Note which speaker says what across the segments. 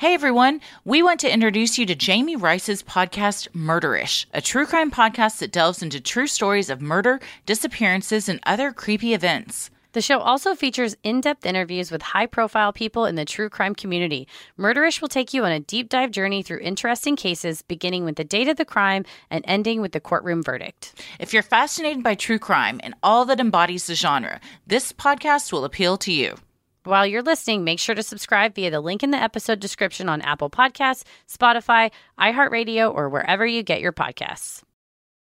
Speaker 1: Hey everyone, we want to introduce you to Jami Rice's podcast Murderish, a true crime podcast that delves into true stories of murder, disappearances, and other creepy events.
Speaker 2: The show also features in depth interviews with high profile people in the true crime community. Murderish will take you on a deep dive journey through interesting cases, beginning with the date of the crime and ending with the courtroom verdict.
Speaker 1: If you're fascinated by true crime and all that embodies the genre, this podcast will appeal to you.
Speaker 2: While you're listening, make sure to subscribe via the link in the episode description on Apple Podcasts, Spotify, iHeartRadio, or wherever you get your podcasts.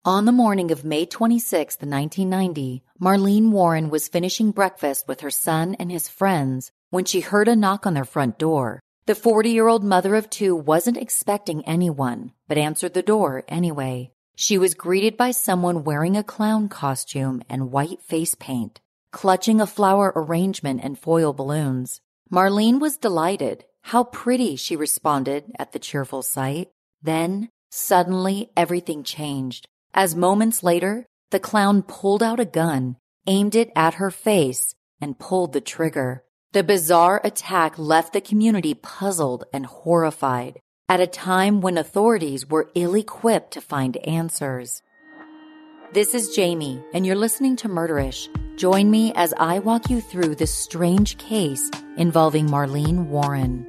Speaker 3: On the morning of May 26, 1990, Marlene Warren was finishing breakfast with her son and his friends when she heard a knock on their front door. The 40 year old mother of two wasn't expecting anyone, but answered the door anyway. She was greeted by someone wearing a clown costume and white face paint clutching a flower arrangement and foil balloons. Marlene was delighted. How pretty, she responded at the cheerful sight. Then, suddenly, everything changed. As moments later, the clown pulled out a gun, aimed it at her face, and pulled the trigger. The bizarre attack left the community puzzled and horrified at a time when authorities were ill equipped to find answers. This is Jami, and you're listening to Murderish. Join me as I walk you through this strange case involving Marlene Warren.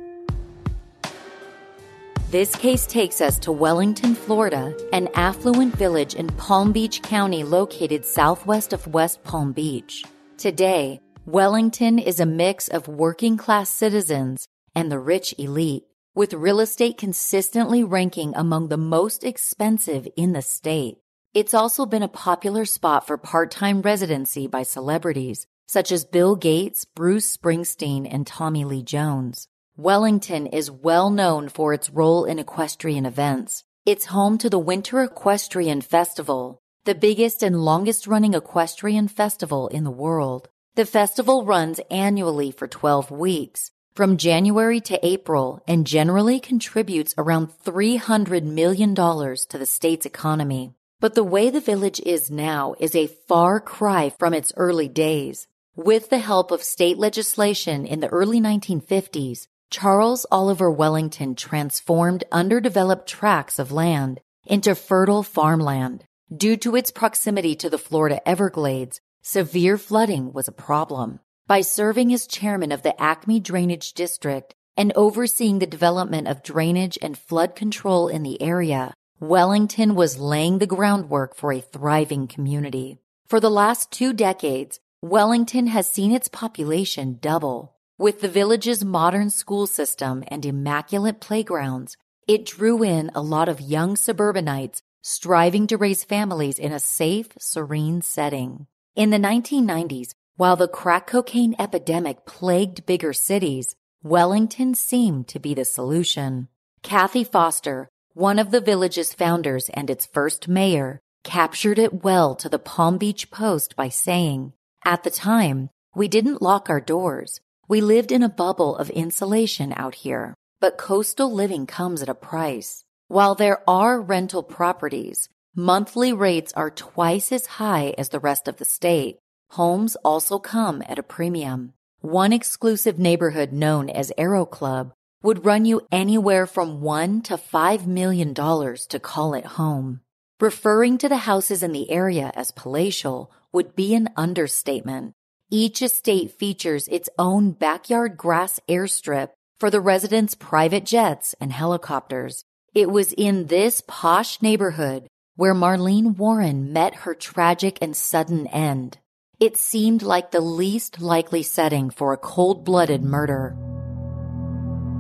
Speaker 3: This case takes us to Wellington, Florida, an affluent village in Palm Beach County located southwest of West Palm Beach. Today, Wellington is a mix of working class citizens and the rich elite, with real estate consistently ranking among the most expensive in the state. It's also been a popular spot for part-time residency by celebrities such as Bill Gates, Bruce Springsteen, and Tommy Lee Jones. Wellington is well known for its role in equestrian events. It's home to the Winter Equestrian Festival, the biggest and longest running equestrian festival in the world. The festival runs annually for 12 weeks, from January to April, and generally contributes around $300 million to the state's economy. But the way the village is now is a far cry from its early days. With the help of state legislation in the early 1950s, Charles Oliver Wellington transformed underdeveloped tracts of land into fertile farmland. Due to its proximity to the Florida Everglades, severe flooding was a problem. By serving as chairman of the Acme Drainage District and overseeing the development of drainage and flood control in the area, Wellington was laying the groundwork for a thriving community. For the last two decades, Wellington has seen its population double. With the village's modern school system and immaculate playgrounds, it drew in a lot of young suburbanites striving to raise families in a safe, serene setting. In the 1990s, while the crack cocaine epidemic plagued bigger cities, Wellington seemed to be the solution. Kathy Foster, one of the village's founders and its first mayor captured it well to the Palm Beach Post by saying, At the time, we didn't lock our doors. We lived in a bubble of insulation out here, but coastal living comes at a price. While there are rental properties, monthly rates are twice as high as the rest of the state. Homes also come at a premium. One exclusive neighborhood known as Aero Club would run you anywhere from one to five million dollars to call it home. Referring to the houses in the area as palatial would be an understatement. Each estate features its own backyard grass airstrip for the residents' private jets and helicopters. It was in this posh neighborhood where Marlene Warren met her tragic and sudden end. It seemed like the least likely setting for a cold-blooded murder.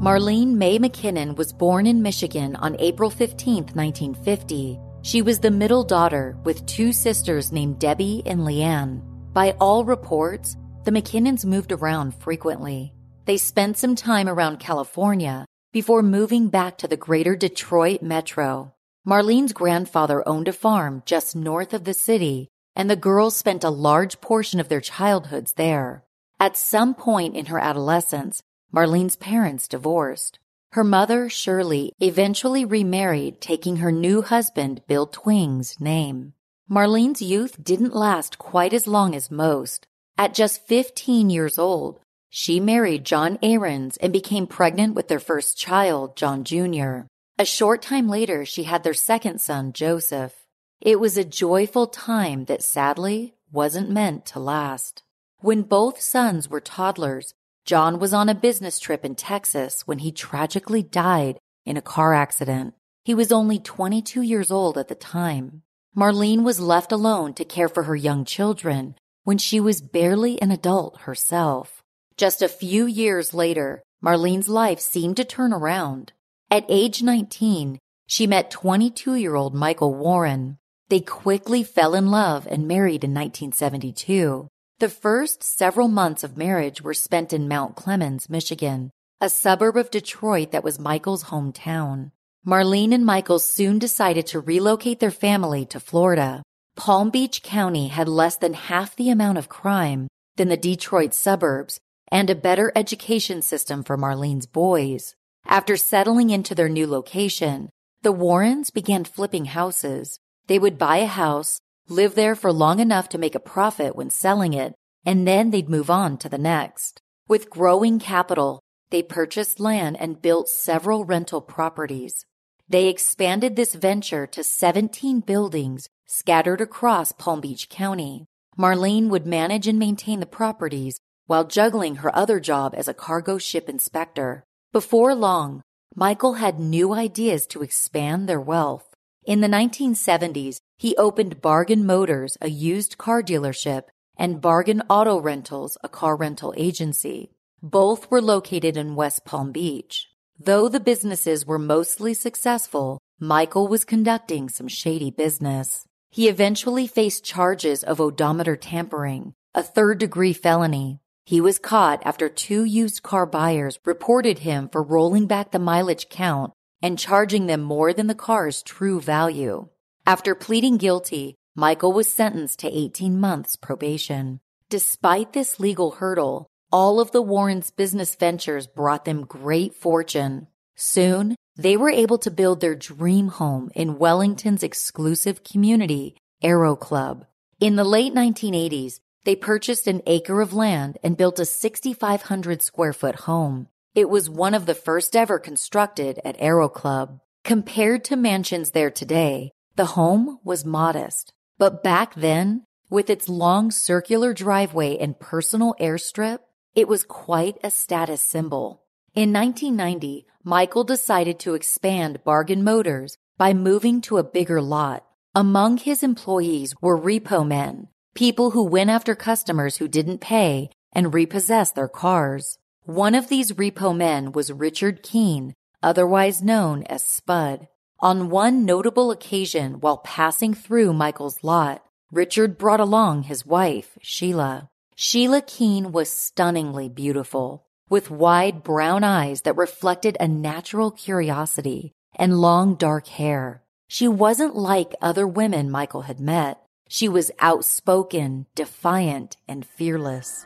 Speaker 3: Marlene May McKinnon was born in Michigan on April 15, 1950. She was the middle daughter with two sisters named Debbie and Leanne. By all reports, the McKinnons moved around frequently. They spent some time around California before moving back to the greater Detroit metro. Marlene's grandfather owned a farm just north of the city, and the girls spent a large portion of their childhoods there. At some point in her adolescence, Marlene's parents divorced. Her mother, Shirley, eventually remarried, taking her new husband, Bill Twing's, name. Marlene's youth didn't last quite as long as most. At just 15 years old, she married John Ahrens and became pregnant with their first child, John Jr. A short time later, she had their second son, Joseph. It was a joyful time that sadly wasn't meant to last. When both sons were toddlers, John was on a business trip in Texas when he tragically died in a car accident. He was only 22 years old at the time. Marlene was left alone to care for her young children when she was barely an adult herself. Just a few years later, Marlene's life seemed to turn around. At age 19, she met 22 year old Michael Warren. They quickly fell in love and married in 1972. The first several months of marriage were spent in Mount Clemens, Michigan, a suburb of Detroit that was Michael's hometown. Marlene and Michael soon decided to relocate their family to Florida. Palm Beach County had less than half the amount of crime than the Detroit suburbs and a better education system for Marlene's boys. After settling into their new location, the Warrens began flipping houses. They would buy a house, live there for long enough to make a profit when selling it, and then they'd move on to the next. With growing capital, they purchased land and built several rental properties. They expanded this venture to 17 buildings scattered across Palm Beach County. Marlene would manage and maintain the properties while juggling her other job as a cargo ship inspector. Before long, Michael had new ideas to expand their wealth. In the 1970s, he opened Bargain Motors, a used car dealership, and Bargain Auto Rentals, a car rental agency. Both were located in West Palm Beach. Though the businesses were mostly successful, Michael was conducting some shady business. He eventually faced charges of odometer tampering, a third degree felony. He was caught after two used car buyers reported him for rolling back the mileage count and charging them more than the car's true value. After pleading guilty, Michael was sentenced to 18 months probation. Despite this legal hurdle, all of the Warrens' business ventures brought them great fortune. Soon, they were able to build their dream home in Wellington's exclusive community, Aero Club. In the late 1980s, they purchased an acre of land and built a 6,500 square foot home. It was one of the first ever constructed at Aero Club. Compared to mansions there today, the home was modest. But back then, with its long circular driveway and personal airstrip, it was quite a status symbol. In 1990, Michael decided to expand Bargain Motors by moving to a bigger lot. Among his employees were repo men, people who went after customers who didn't pay and repossessed their cars. One of these repo men was Richard Keen, otherwise known as Spud. On one notable occasion while passing through Michael's lot, Richard brought along his wife, Sheila. Sheila Keen was stunningly beautiful, with wide brown eyes that reflected a natural curiosity and long dark hair. She wasn't like other women Michael had met. She was outspoken, defiant, and fearless.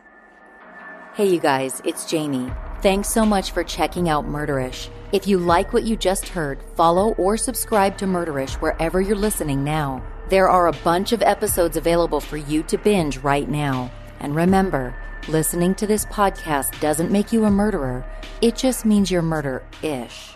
Speaker 3: Hey, you guys, it's Jami. Thanks so much for checking out Murderish. If you like what you just heard, follow or subscribe to Murderish wherever you're listening now. There are a bunch of episodes available for you to binge right now. And remember, listening to this podcast doesn't make you a murderer, it just means you're murder ish.